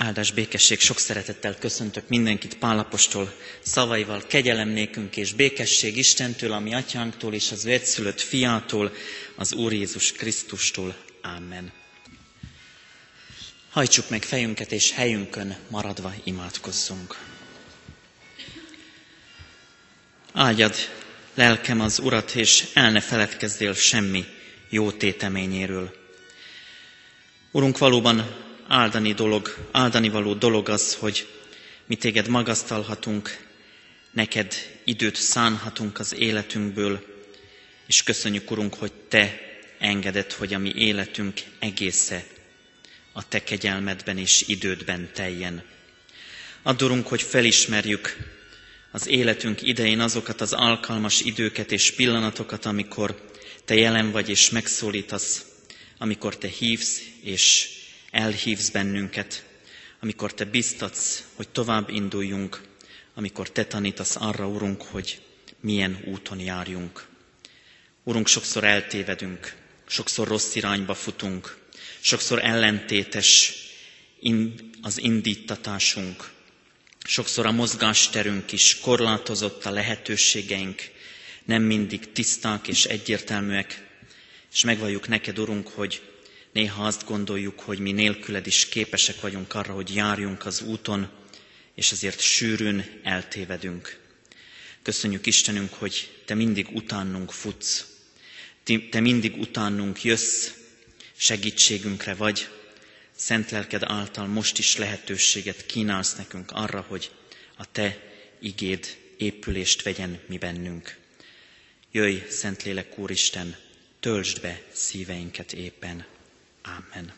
Áldás békesség, sok szeretettel köszöntök mindenkit Pálapostól szavaival, kegyelem nékünk és békesség Istentől, ami atyánktól és az ő egyszülött fiától, az Úr Jézus Krisztustól. Amen. Hajtsuk meg fejünket és helyünkön maradva imádkozzunk. Áldjad, lelkem az Urat, és el ne feledkezzél semmi jó téteményéről. Urunk, valóban áldani dolog, áldani való dolog az, hogy mi téged magasztalhatunk, neked időt szánhatunk az életünkből, és köszönjük, Urunk, hogy Te engeded, hogy a mi életünk egésze a Te kegyelmedben és idődben teljen. Add, hogy felismerjük az életünk idején azokat az alkalmas időket és pillanatokat, amikor Te jelen vagy és megszólítasz, amikor Te hívsz és elhívsz bennünket, amikor Te biztatsz, hogy tovább induljunk, amikor Te tanítasz arra, Urunk, hogy milyen úton járjunk. Urunk, sokszor eltévedünk, sokszor rossz irányba futunk, sokszor ellentétes az indítatásunk, sokszor a mozgásterünk is korlátozott, a lehetőségeink nem mindig tiszták és egyértelműek, és megvalljuk neked, Urunk, hogy Néha azt gondoljuk, hogy mi nélküled is képesek vagyunk arra, hogy járjunk az úton, és ezért sűrűn eltévedünk. Köszönjük Istenünk, hogy Te mindig utánunk futsz, Te mindig utánunk jössz, segítségünkre vagy, Szent Lelked által most is lehetőséget kínálsz nekünk arra, hogy a Te igéd épülést vegyen mi bennünk. Jöjj, Szentlélek Úristen, töltsd be szíveinket éppen. Amen.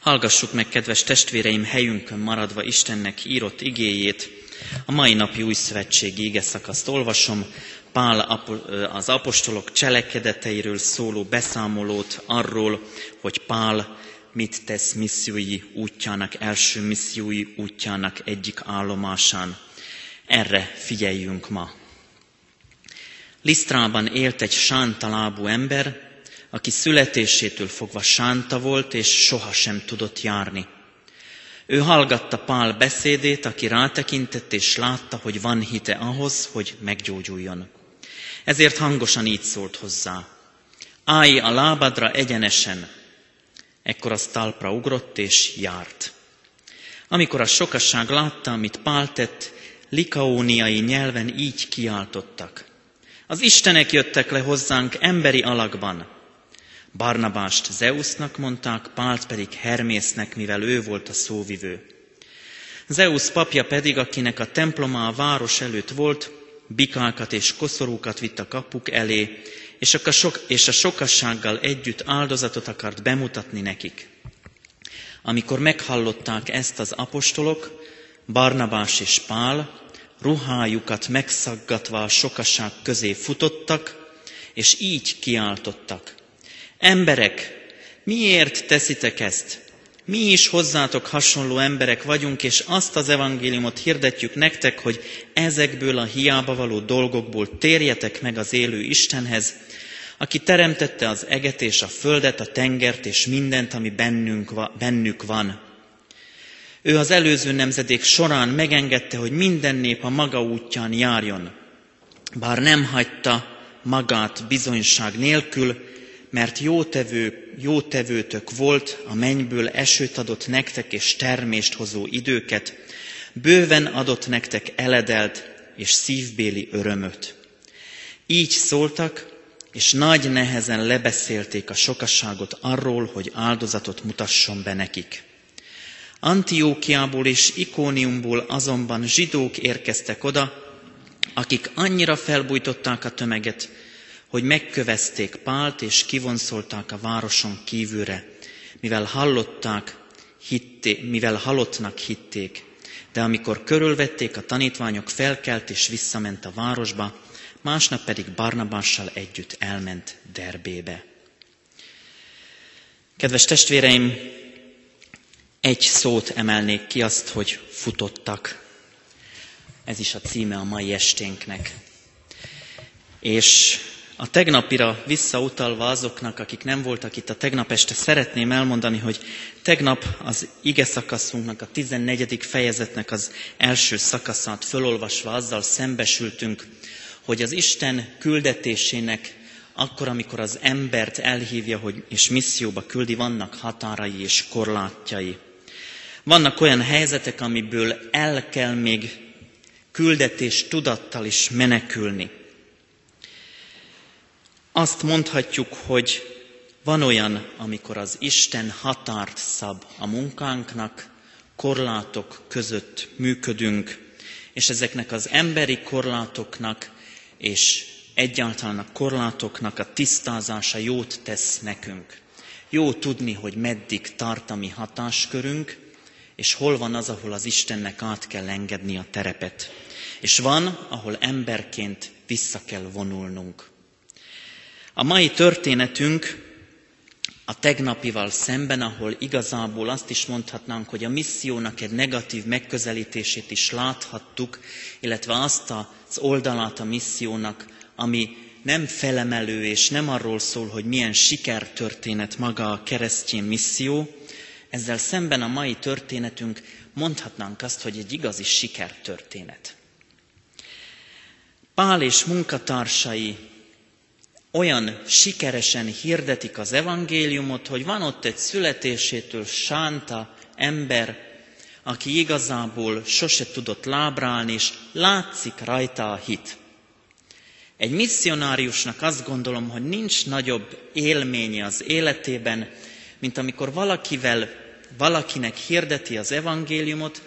Hallgassuk meg, kedves testvéreim, helyünkön maradva Istennek írott igéjét. A mai napi új szövetségi ige szakaszt olvasom. Pál az apostolok cselekedeteiről szóló beszámolót arról, hogy Pál mit tesz missziói útjának, első missziói útjának egyik állomásán. Erre figyeljünk ma. Lisztrában élt egy sántalábú ember, aki születésétől fogva sánta volt, és sohasem tudott járni. Ő hallgatta Pál beszédét, aki rátekintett, és látta, hogy van hite ahhoz, hogy meggyógyuljon. Ezért hangosan így szólt hozzá. Állj a lábadra egyenesen. Ekkor az talpra ugrott, és járt. Amikor a sokasság látta, amit Pál tett, likaóniai nyelven így kiáltottak. Az Istenek jöttek le hozzánk emberi alakban. Barnabást Zeusnak mondták, Pált pedig Hermésznek, mivel ő volt a szóvivő. Zeus papja pedig, akinek a temploma a város előtt volt, bikákat és koszorúkat vitt a kapuk elé, és a, sok, és a sokassággal együtt áldozatot akart bemutatni nekik. Amikor meghallották ezt az apostolok, Barnabás és Pál, ruhájukat megszaggatva a sokasság közé futottak, és így kiáltottak. Emberek, miért teszitek ezt? Mi is hozzátok hasonló emberek vagyunk, és azt az evangéliumot hirdetjük nektek, hogy ezekből a hiába való dolgokból térjetek meg az élő Istenhez, aki teremtette az eget és a földet, a tengert és mindent, ami bennünk bennük van. Ő az előző nemzedék során megengedte, hogy minden nép a maga útján járjon, bár nem hagyta magát bizonyság nélkül, mert jótevő, jótevőtök volt, a mennyből esőt adott nektek és termést hozó időket, bőven adott nektek eledelt és szívbéli örömöt. Így szóltak, és nagy nehezen lebeszélték a sokasságot arról, hogy áldozatot mutasson be nekik. Antiókiából és Ikóniumból azonban zsidók érkeztek oda, akik annyira felbújtották a tömeget, hogy megkövezték Pált és kivonszolták a városon kívülre, mivel hallották, hitté, mivel halottnak hitték. De amikor körülvették, a tanítványok felkelt és visszament a városba, másnap pedig Barnabással együtt elment Derbébe. Kedves testvéreim, egy szót emelnék ki azt, hogy futottak. Ez is a címe a mai esténknek. És A tegnapira visszautalva azoknak, akik nem voltak itt a tegnap este, szeretném elmondani, hogy tegnap az ige szakaszunknak, a 14. fejezetnek az első szakaszát fölolvasva azzal szembesültünk, hogy az Isten küldetésének akkor, amikor az embert elhívja, hogy és misszióba küldi, vannak határai és korlátjai. Vannak olyan helyzetek, amiből el kell még küldetés tudattal is menekülni. Azt mondhatjuk, hogy van olyan, amikor az Isten határt szab a munkánknak, korlátok között működünk, és ezeknek az emberi korlátoknak és egyáltalán a korlátoknak a tisztázása jót tesz nekünk. Jó tudni, hogy meddig tart a mi hatáskörünk, és hol van az, ahol az Istennek át kell engedni a terepet. És van, ahol emberként vissza kell vonulnunk. A mai történetünk a tegnapival szemben, ahol igazából azt is mondhatnánk, hogy a missziónak egy negatív megközelítését is láthattuk, illetve azt az oldalát a missziónak, ami nem felemelő és nem arról szól, hogy milyen sikertörténet maga a keresztény misszió, ezzel szemben a mai történetünk mondhatnánk azt, hogy egy igazi sikertörténet. Pál és munkatársai olyan sikeresen hirdetik az evangéliumot, hogy van ott egy születésétől sánta ember, aki igazából sose tudott lábrálni, és látszik rajta a hit. Egy misszionáriusnak azt gondolom, hogy nincs nagyobb élménye az életében, mint amikor valakivel, valakinek hirdeti az evangéliumot,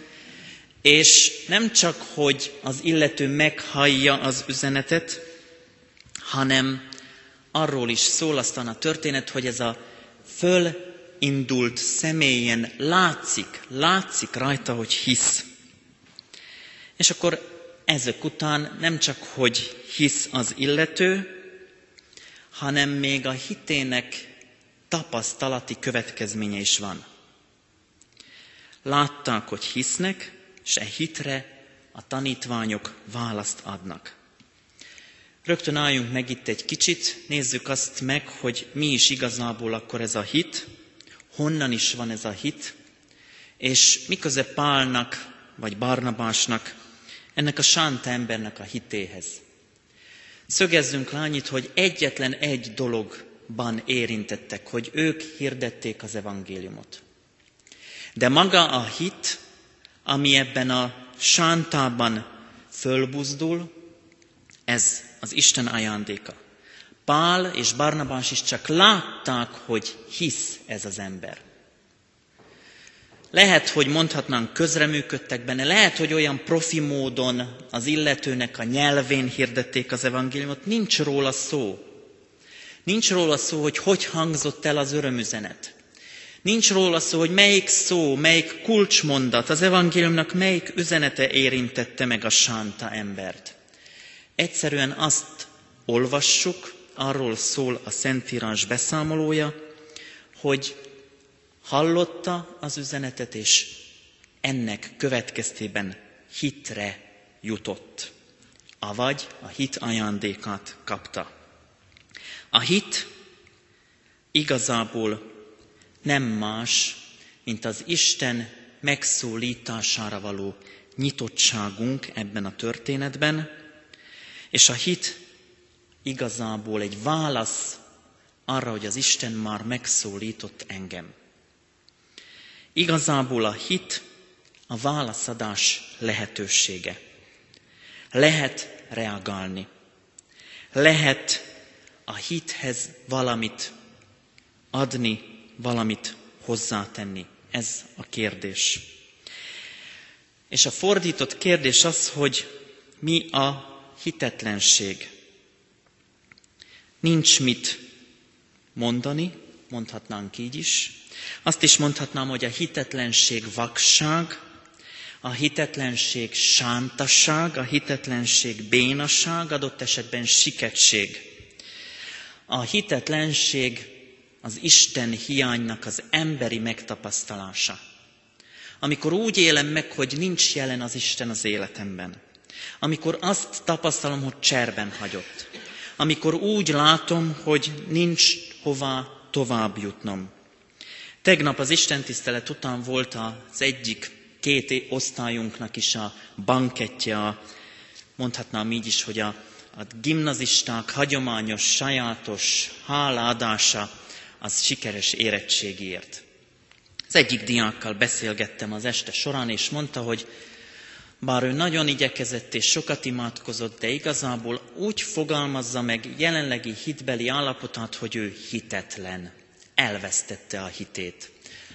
és nem csak, hogy az illető meghallja az üzenetet, hanem arról is szól aztán a történet, hogy ez a fölindult személyen látszik, látszik rajta, hogy hisz. És akkor ezek után nem csak, hogy hisz az illető, hanem még a hitének tapasztalati következménye is van. Látták, hogy hisznek, és e hitre a tanítványok választ adnak. Rögtön álljunk meg itt egy kicsit, nézzük azt meg, hogy mi is igazából akkor ez a hit, honnan is van ez a hit, és miközben Pálnak vagy Barnabásnak, ennek a sánta embernek a hitéhez. Szögezzünk le annyit, hogy egyetlen egy dologban érintettek, hogy ők hirdették az evangéliumot. De maga a hit, ami ebben a sántában fölbuzdul, ez az Isten ajándéka. Pál és Barnabás is csak látták, hogy hisz ez az ember. Lehet, hogy mondhatnánk közreműködtek benne, lehet, hogy olyan profi módon az illetőnek a nyelvén hirdették az evangéliumot, nincs róla szó. Nincs róla szó, hogy hogy hangzott el az örömüzenet. Nincs róla szó, hogy melyik szó, melyik kulcsmondat, az evangéliumnak melyik üzenete érintette meg a sánta embert. Egyszerűen azt olvassuk, arról szól a Szentírás beszámolója, hogy hallotta az üzenetet, és ennek következtében hitre jutott, avagy a hit ajándékát kapta. A hit igazából nem más, mint az Isten megszólítására való nyitottságunk ebben a történetben, és a hit igazából egy válasz arra, hogy az Isten már megszólított engem. Igazából a hit a válaszadás lehetősége. Lehet reagálni. Lehet a hithez valamit adni, valamit hozzátenni. Ez a kérdés. És a fordított kérdés az, hogy mi a hitetlenség. Nincs mit mondani, mondhatnánk így is, azt is mondhatnám, hogy a hitetlenség vakság, a hitetlenség sántasság, a hitetlenség bénasság, adott esetben siketség. A hitetlenség az Isten hiánynak az emberi megtapasztalása. Amikor úgy élem meg, hogy nincs jelen az Isten az életemben. Amikor azt tapasztalom, hogy cserben hagyott. amikor úgy látom, hogy nincs hová tovább jutnom. Tegnap az Isten tisztelet után volt az egyik két osztályunknak is a bankettje, mondhatnám így is, hogy a, a gimnazisták hagyományos, sajátos hálaadása az sikeres érettségért. Az egyik diákkal beszélgettem az este során, és mondta, hogy bár ő nagyon igyekezett és sokat imádkozott, de igazából úgy fogalmazza meg jelenlegi hitbeli állapotát, hogy ő hitetlen. Elvesztette a hitét.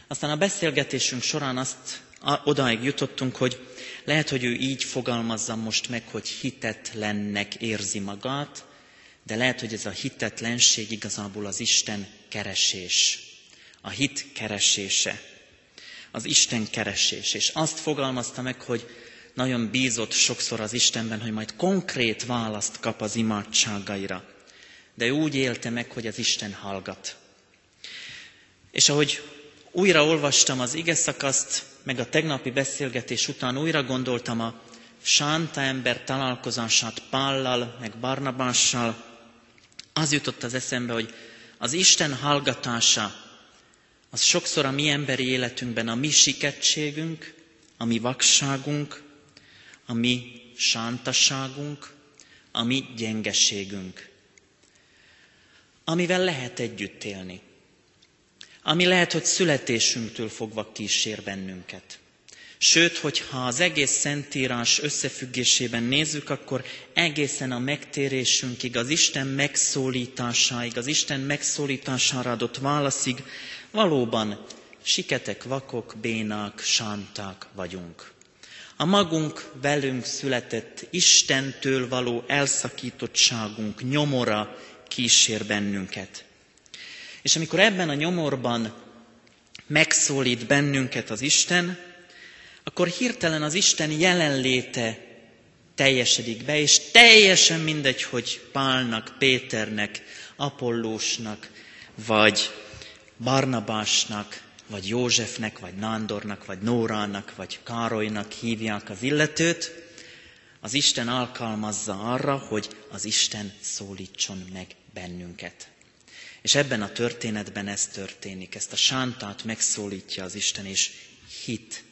Aztán a beszélgetésünk során azt odáig jutottunk, hogy lehet, hogy ő így fogalmazza most meg, hogy hitetlennek érzi magát, de lehet, hogy ez a hitetlenség igazából az Isten keresés, a hit keresése, az Isten keresés. És azt fogalmazta meg, hogy nagyon bízott sokszor az Istenben, hogy majd konkrét választ kap az imádságaira. De ő úgy élte meg, hogy az Isten hallgat. És ahogy újra olvastam az ige szakaszt, meg a tegnapi beszélgetés után újra gondoltam a sánta ember találkozását Pállal, meg Barnabással, az jutott az eszembe, hogy az Isten hallgatása, az sokszor a mi emberi életünkben a mi siketségünk, a mi vakságunk, a mi sántasságunk, a mi gyengeségünk, amivel lehet együtt élni, ami lehet, hogy születésünktől fogva kísér bennünket. Sőt, hogyha az egész Szentírás összefüggésében nézzük, akkor egészen a megtérésünkig, az Isten megszólításáig, az Isten megszólítására adott válaszig valóban siketek, vakok, bénák, sánták vagyunk. A magunk velünk született Istentől való elszakítottságunk nyomora kísér bennünket. És amikor ebben a nyomorban megszólít bennünket az Isten, akkor hirtelen az Isten jelenléte teljesedik be, és teljesen mindegy, hogy Pálnak, Péternek, Apollósnak, vagy Barnabásnak, vagy Józsefnek, vagy Nándornak, vagy Nórának, vagy Károlynak hívják az illetőt, az Isten alkalmazza arra, hogy az Isten szólítson meg bennünket. És ebben a történetben ez történik. Ezt a sántát megszólítja az Isten, és hit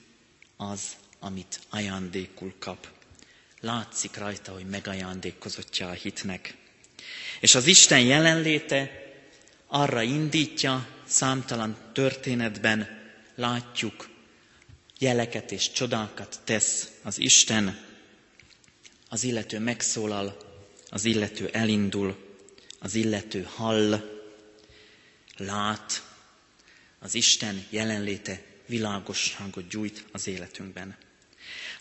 az, amit ajándékul kap. Látszik rajta, hogy megajándékozottja a hitnek. És az Isten jelenléte arra indítja, számtalan történetben látjuk, jeleket és csodákat tesz az Isten, az illető megszólal, az illető elindul, az illető hall, lát, az Isten jelenléte világosságot gyújt az életünkben.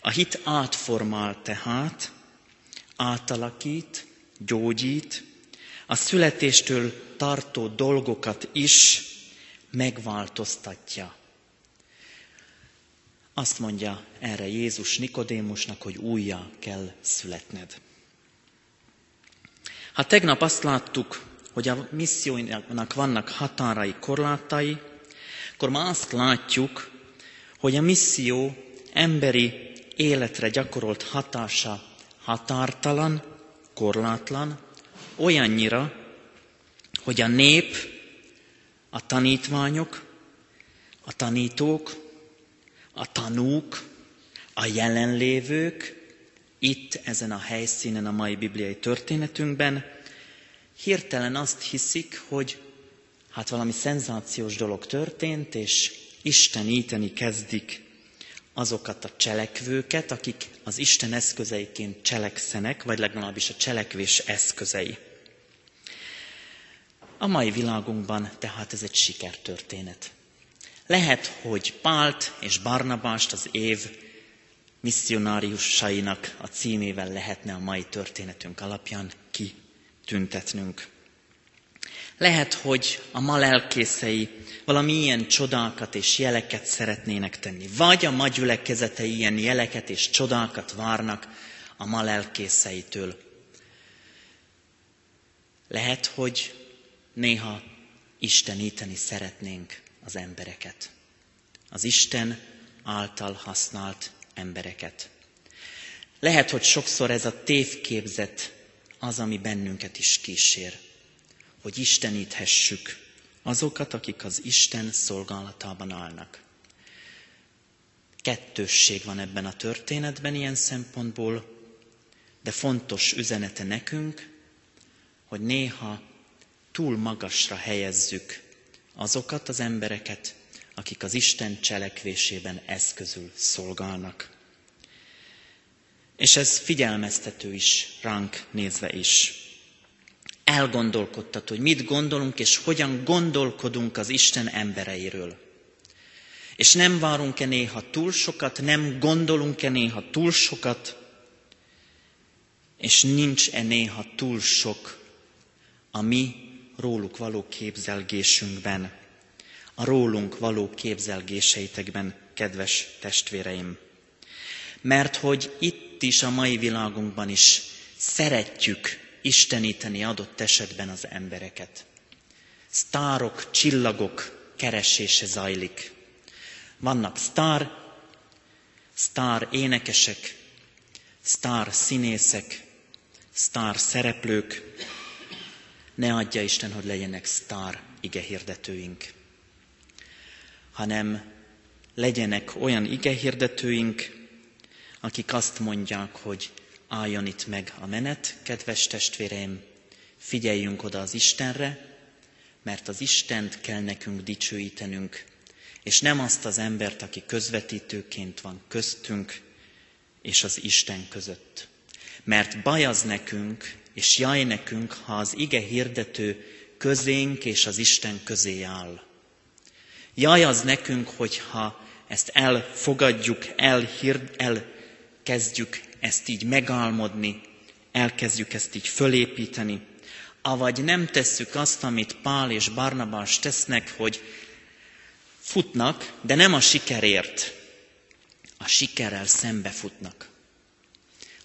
A hit átformál tehát, átalakít, gyógyít, a születéstől tartó dolgokat is megváltoztatja. Azt mondja erre Jézus Nikodémusnak, hogy újjá kell születned. Ha tegnap azt láttuk, hogy a missziónak vannak határai, korlátai, akkor ma azt látjuk, hogy a misszió emberi életre gyakorolt hatása határtalan, korlátlan, olyannyira, hogy a nép, a tanítványok, a tanítók, a tanúk, a jelenlévők itt ezen a helyszínen a mai bibliai történetünkben hirtelen azt hiszik, hogy hát valami szenzációs dolog történt, és isteníteni kezdik azokat a cselekvőket, akik az Isten eszközeiként cselekszenek, vagy legalábbis a cselekvés eszközei. A mai világunkban tehát ez egy sikertörténet. Lehet, hogy Pált és Barnabást az év misszionáriusainak a címével lehetne a mai történetünk alapján kitüntetnünk. Lehet, hogy a ma lelkészei valami ilyen csodákat és jeleket szeretnének tenni, vagy a ma gyülekezetei ilyen jeleket és csodákat várnak a ma lelkészeitől. Lehet, hogy néha isteníteni szeretnénk az embereket. Az Isten által használt embereket. Lehet, hogy sokszor ez a tévképzet az, ami bennünket is kísér, hogy isteníthessük azokat, akik az Isten szolgálatában állnak. Kettősség van ebben a történetben ilyen szempontból, de fontos üzenete nekünk, hogy néha túl magasra helyezzük azokat az embereket, akik az Isten cselekvésében eszközül szolgálnak. És ez figyelmeztető is ránk nézve is. Elgondolkodtat, hogy mit gondolunk és hogyan gondolkodunk az Isten embereiről. És nem várunk-e néha túl sokat, nem gondolunk-e néha túl sokat, és nincs-e néha túl sok a mi róluk való képzelgésünkben, a rólunk való képzelgéseitekben, kedves testvéreim. Mert hogy itt is, a mai világunkban is szeretjük isteníteni adott esetben az embereket. Sztárok, csillagok keresése zajlik. Vannak sztár, sztár énekesek, sztár színészek, sztár szereplők, ne adja Isten, hogy legyenek sztár igehirdetőink, hanem legyenek olyan igehirdetőink, akik azt mondják, hogy álljon itt meg a menet, kedves testvéreim, figyeljünk oda az Istenre, mert az Istent kell nekünk dicsőítenünk, és nem azt az embert, aki közvetítőként van köztünk és az Isten között. Mert baj az nekünk, és jaj nekünk, ha az ige hirdető közénk és az Isten közé áll. Jaj az nekünk, hogyha ezt elfogadjuk, elhird, elkezdjük ezt így megálmodni, elkezdjük ezt így fölépíteni, avagy nem tesszük azt, amit Pál és Barnabás tesznek, hogy futnak, de nem a sikerért, a sikerrel szembe futnak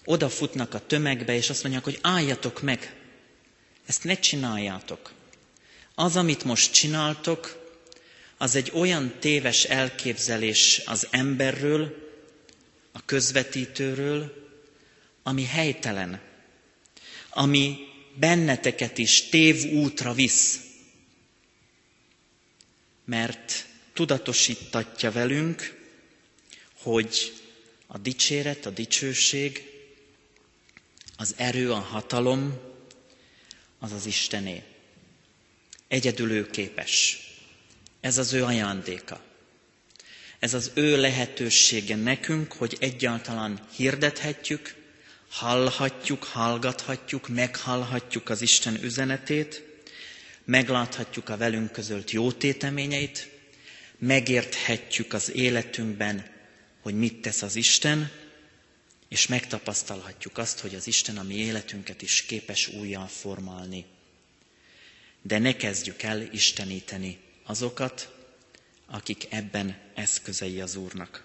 odafutnak a tömegbe, és azt mondják, hogy álljatok meg, ezt ne csináljátok. Az, amit most csináltok, az egy olyan téves elképzelés az emberről, a közvetítőről, ami helytelen, ami benneteket is tévútra visz, mert tudatosítatja velünk, hogy a dicséret, a dicsőség az erő, a hatalom, az az Istené. Egyedül ő képes. Ez az ő ajándéka. Ez az ő lehetősége nekünk, hogy egyáltalán hirdethetjük, hallhatjuk, hallgathatjuk, meghallhatjuk az Isten üzenetét, megláthatjuk a velünk közölt jó téteményeit, megérthetjük az életünkben, hogy mit tesz az Isten, és megtapasztalhatjuk azt, hogy az Isten a mi életünket is képes újjal formálni. De ne kezdjük el isteníteni azokat, akik ebben eszközei az Úrnak.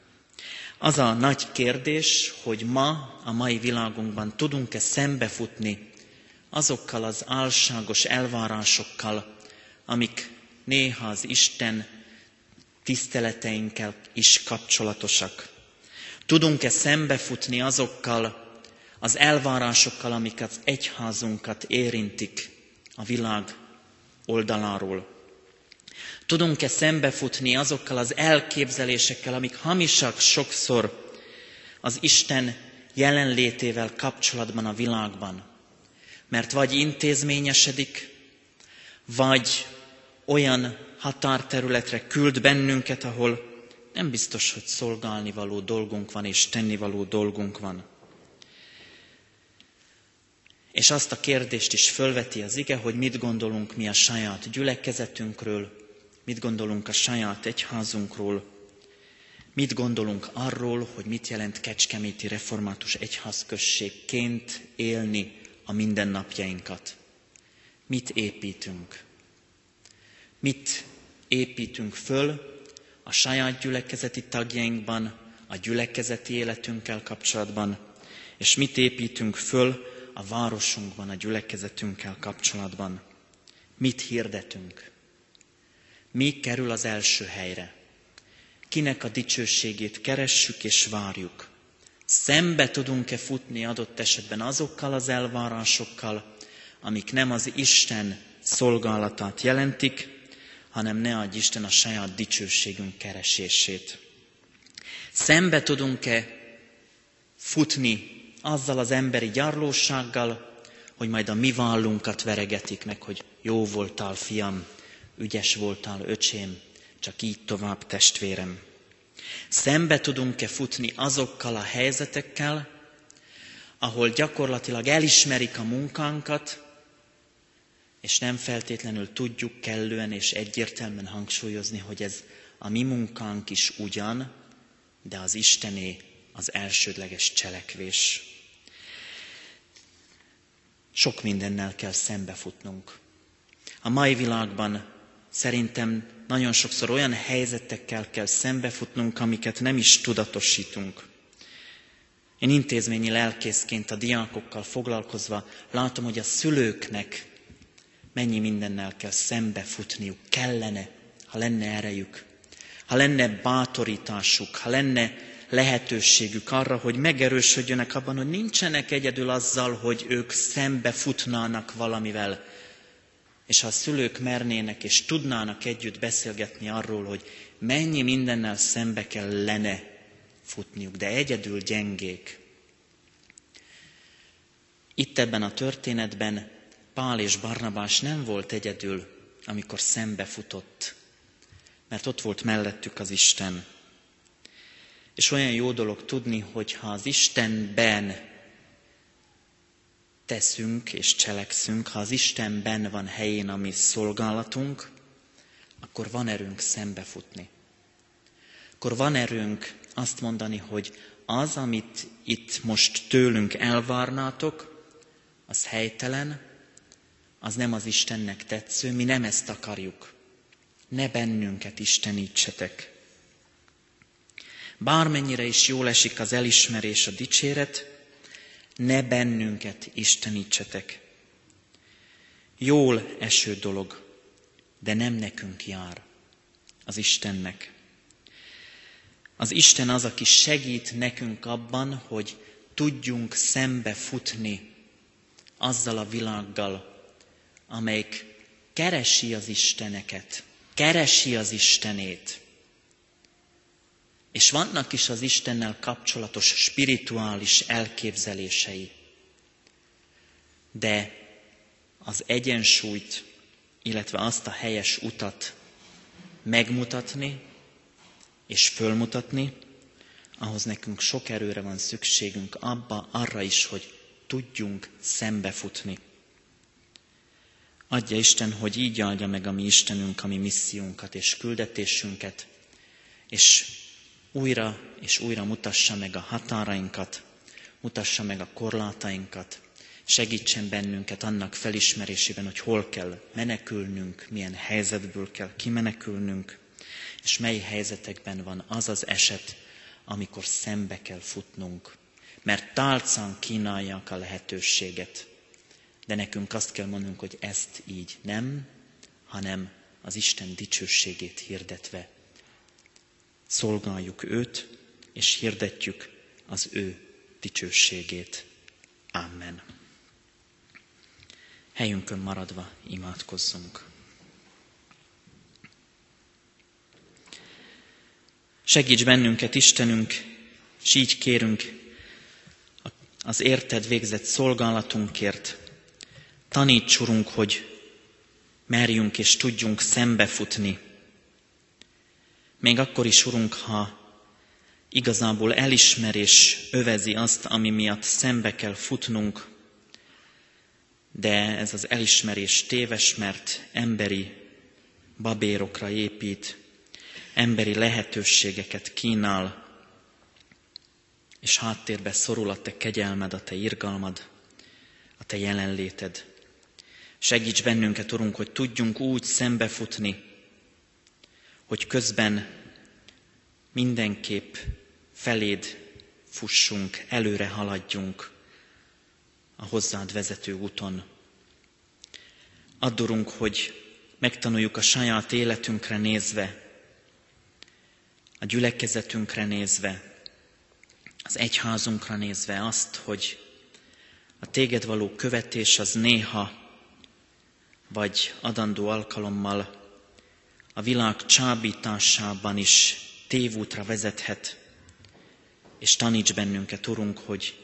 Az a nagy kérdés, hogy ma, a mai világunkban tudunk-e szembefutni azokkal az álságos elvárásokkal, amik néha az Isten tiszteleteinkkel is kapcsolatosak. Tudunk-e szembefutni azokkal az elvárásokkal, amik az egyházunkat érintik a világ oldaláról? Tudunk-e szembefutni azokkal az elképzelésekkel, amik hamisak sokszor az Isten jelenlétével kapcsolatban a világban? Mert vagy intézményesedik, vagy olyan határterületre küld bennünket, ahol nem biztos, hogy szolgálni való dolgunk van és tennivaló dolgunk van. És azt a kérdést is fölveti az ige, hogy mit gondolunk mi a saját gyülekezetünkről, mit gondolunk a saját egyházunkról, mit gondolunk arról, hogy mit jelent Kecskeméti Református Egyházközségként élni a mindennapjainkat. Mit építünk? Mit építünk föl, a saját gyülekezeti tagjainkban, a gyülekezeti életünkkel kapcsolatban, és mit építünk föl a városunkban, a gyülekezetünkkel kapcsolatban. Mit hirdetünk? Mi kerül az első helyre? Kinek a dicsőségét keressük és várjuk? Szembe tudunk-e futni adott esetben azokkal az elvárásokkal, amik nem az Isten szolgálatát jelentik, hanem ne adj Isten a saját dicsőségünk keresését. Szembe tudunk-e futni azzal az emberi gyarlósággal, hogy majd a mi vállunkat veregetik meg, hogy jó voltál, fiam, ügyes voltál, öcsém, csak így tovább, testvérem. Szembe tudunk-e futni azokkal a helyzetekkel, ahol gyakorlatilag elismerik a munkánkat, és nem feltétlenül tudjuk kellően és egyértelműen hangsúlyozni, hogy ez a mi munkánk is ugyan, de az Istené az elsődleges cselekvés. Sok mindennel kell szembefutnunk. A mai világban szerintem nagyon sokszor olyan helyzetekkel kell szembefutnunk, amiket nem is tudatosítunk. Én intézményi lelkészként a diákokkal foglalkozva látom, hogy a szülőknek mennyi mindennel kell szembefutniuk, kellene, ha lenne erejük, ha lenne bátorításuk, ha lenne lehetőségük arra, hogy megerősödjönek abban, hogy nincsenek egyedül azzal, hogy ők szembe futnának valamivel. És ha a szülők mernének és tudnának együtt beszélgetni arról, hogy mennyi mindennel szembe kell lenne futniuk, de egyedül gyengék. Itt ebben a történetben Pál és Barnabás nem volt egyedül, amikor szembe futott, mert ott volt mellettük az Isten. És olyan jó dolog tudni, hogy ha az Istenben teszünk és cselekszünk, ha az Istenben van helyén a mi szolgálatunk, akkor van erőnk szembefutni. Akkor van erőnk azt mondani, hogy az, amit itt most tőlünk elvárnátok, az helytelen, az nem az Istennek tetsző, mi nem ezt akarjuk. Ne bennünket istenítsetek. Bármennyire is jól esik az elismerés, a dicséret, ne bennünket istenítsetek. Jól eső dolog, de nem nekünk jár, az Istennek. Az Isten az, aki segít nekünk abban, hogy tudjunk szembe futni azzal a világgal, amelyik keresi az Isteneket, keresi az Istenét. És vannak is az Istennel kapcsolatos spirituális elképzelései. De az egyensúlyt, illetve azt a helyes utat megmutatni és fölmutatni, ahhoz nekünk sok erőre van szükségünk abba, arra is, hogy tudjunk szembefutni. Adja Isten, hogy így áldja meg a mi Istenünk a mi missziunkat és küldetésünket, és újra és újra mutassa meg a határainkat, mutassa meg a korlátainkat, segítsen bennünket annak felismerésében, hogy hol kell menekülnünk, milyen helyzetből kell kimenekülnünk, és mely helyzetekben van az az eset, amikor szembe kell futnunk, mert tálcán kínálják a lehetőséget, de nekünk azt kell mondanunk, hogy ezt így nem, hanem az Isten dicsőségét hirdetve szolgáljuk őt, és hirdetjük az ő dicsőségét. Amen. Helyünkön maradva imádkozzunk. Segíts bennünket, Istenünk, és így kérünk az érted végzett szolgálatunkért, Taníts, Urunk, hogy merjünk és tudjunk szembefutni. Még akkor is, Urunk, ha igazából elismerés övezi azt, ami miatt szembe kell futnunk, de ez az elismerés téves, mert emberi babérokra épít, emberi lehetőségeket kínál, és háttérbe szorul a te kegyelmed, a te irgalmad, a te jelenléted. Segíts bennünket, Urunk, hogy tudjunk úgy szembefutni, hogy közben mindenképp feléd fussunk, előre haladjunk a hozzád vezető úton. Add, hogy megtanuljuk a saját életünkre nézve, a gyülekezetünkre nézve, az egyházunkra nézve azt, hogy a téged való követés az néha vagy adandó alkalommal a világ csábításában is tévútra vezethet, és taníts bennünket, Urunk, hogy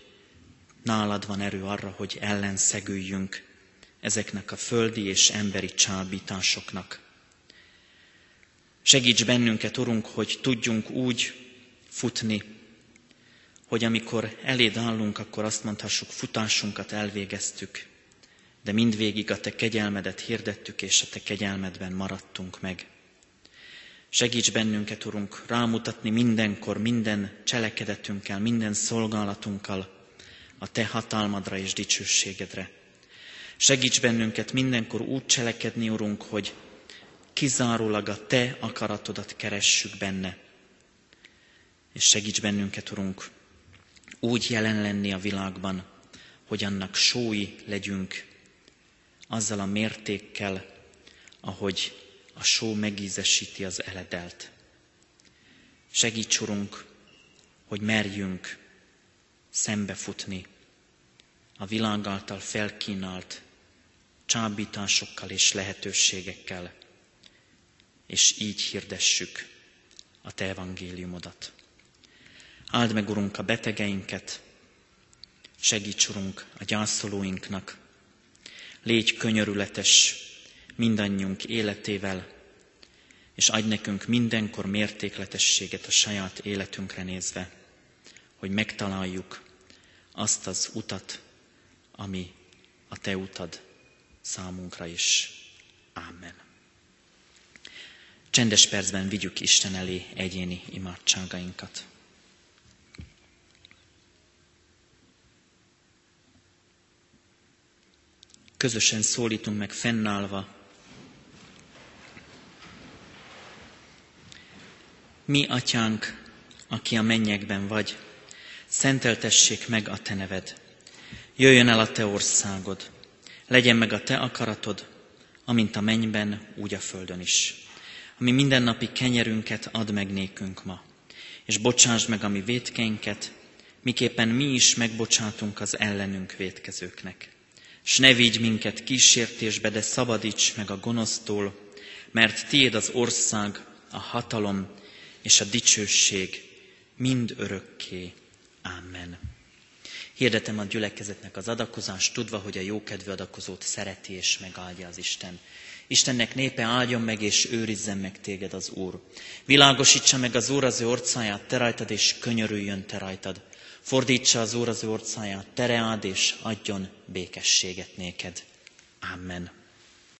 nálad van erő arra, hogy ellenszegüljünk ezeknek a földi és emberi csábításoknak. Segíts bennünket, Urunk, hogy tudjunk úgy futni, hogy amikor eléd állunk, akkor azt mondhassuk, futásunkat elvégeztük, de mindvégig a Te kegyelmedet hirdettük, és a Te kegyelmedben maradtunk meg. Segíts bennünket, Urunk, rámutatni mindenkor, minden cselekedetünkkel, minden szolgálatunkkal a Te hatalmadra és dicsőségedre. Segíts bennünket mindenkor úgy cselekedni, Urunk, hogy kizárólag a Te akaratodat keressük benne. És segíts bennünket, Urunk, úgy jelen lenni a világban, hogy annak sói legyünk, azzal a mértékkel, ahogy a só megízesíti az eledelt. Segíts, Urunk, hogy merjünk szembefutni a világ által felkínált csábításokkal és lehetőségekkel, és így hirdessük a Te evangéliumodat. Áld meg, Urunk, a betegeinket, segíts, Urunk, a gyászolóinknak, légy könyörületes mindannyiunk életével, és adj nekünk mindenkor mértékletességet a saját életünkre nézve, hogy megtaláljuk azt az utat, ami a Te utad számunkra is. Amen. Csendes percben vigyük Isten elé egyéni imádságainkat. Közösen szólítunk meg fennállva. Mi, atyánk, aki a mennyekben vagy, szenteltessék meg a te neved. Jöjjön el a te országod, legyen meg a te akaratod, amint a mennyben, úgy a földön is. Ami mindennapi kenyerünket ad meg nékünk ma, és bocsáss meg a mi vétkeinket, miképpen mi is megbocsátunk az ellenünk vétkezőknek. S ne vigy minket kísértésbe, de szabadíts meg a gonosztól, mert tiéd az ország, a hatalom és a dicsőség mind örökké. Amen. Hirdetem a gyülekezetnek az adakozást, tudva, hogy a jókedvű adakozót szereti és megáldja az Isten. Istennek népe áldjon meg és őrizzen meg téged az Úr. Világosítsa meg az Úr az ő orcáját te rajtad, és könyörüljön te rajtad. Fordítsa az Úr az ő orcáját, tereád, és adjon békességet néked. Amen.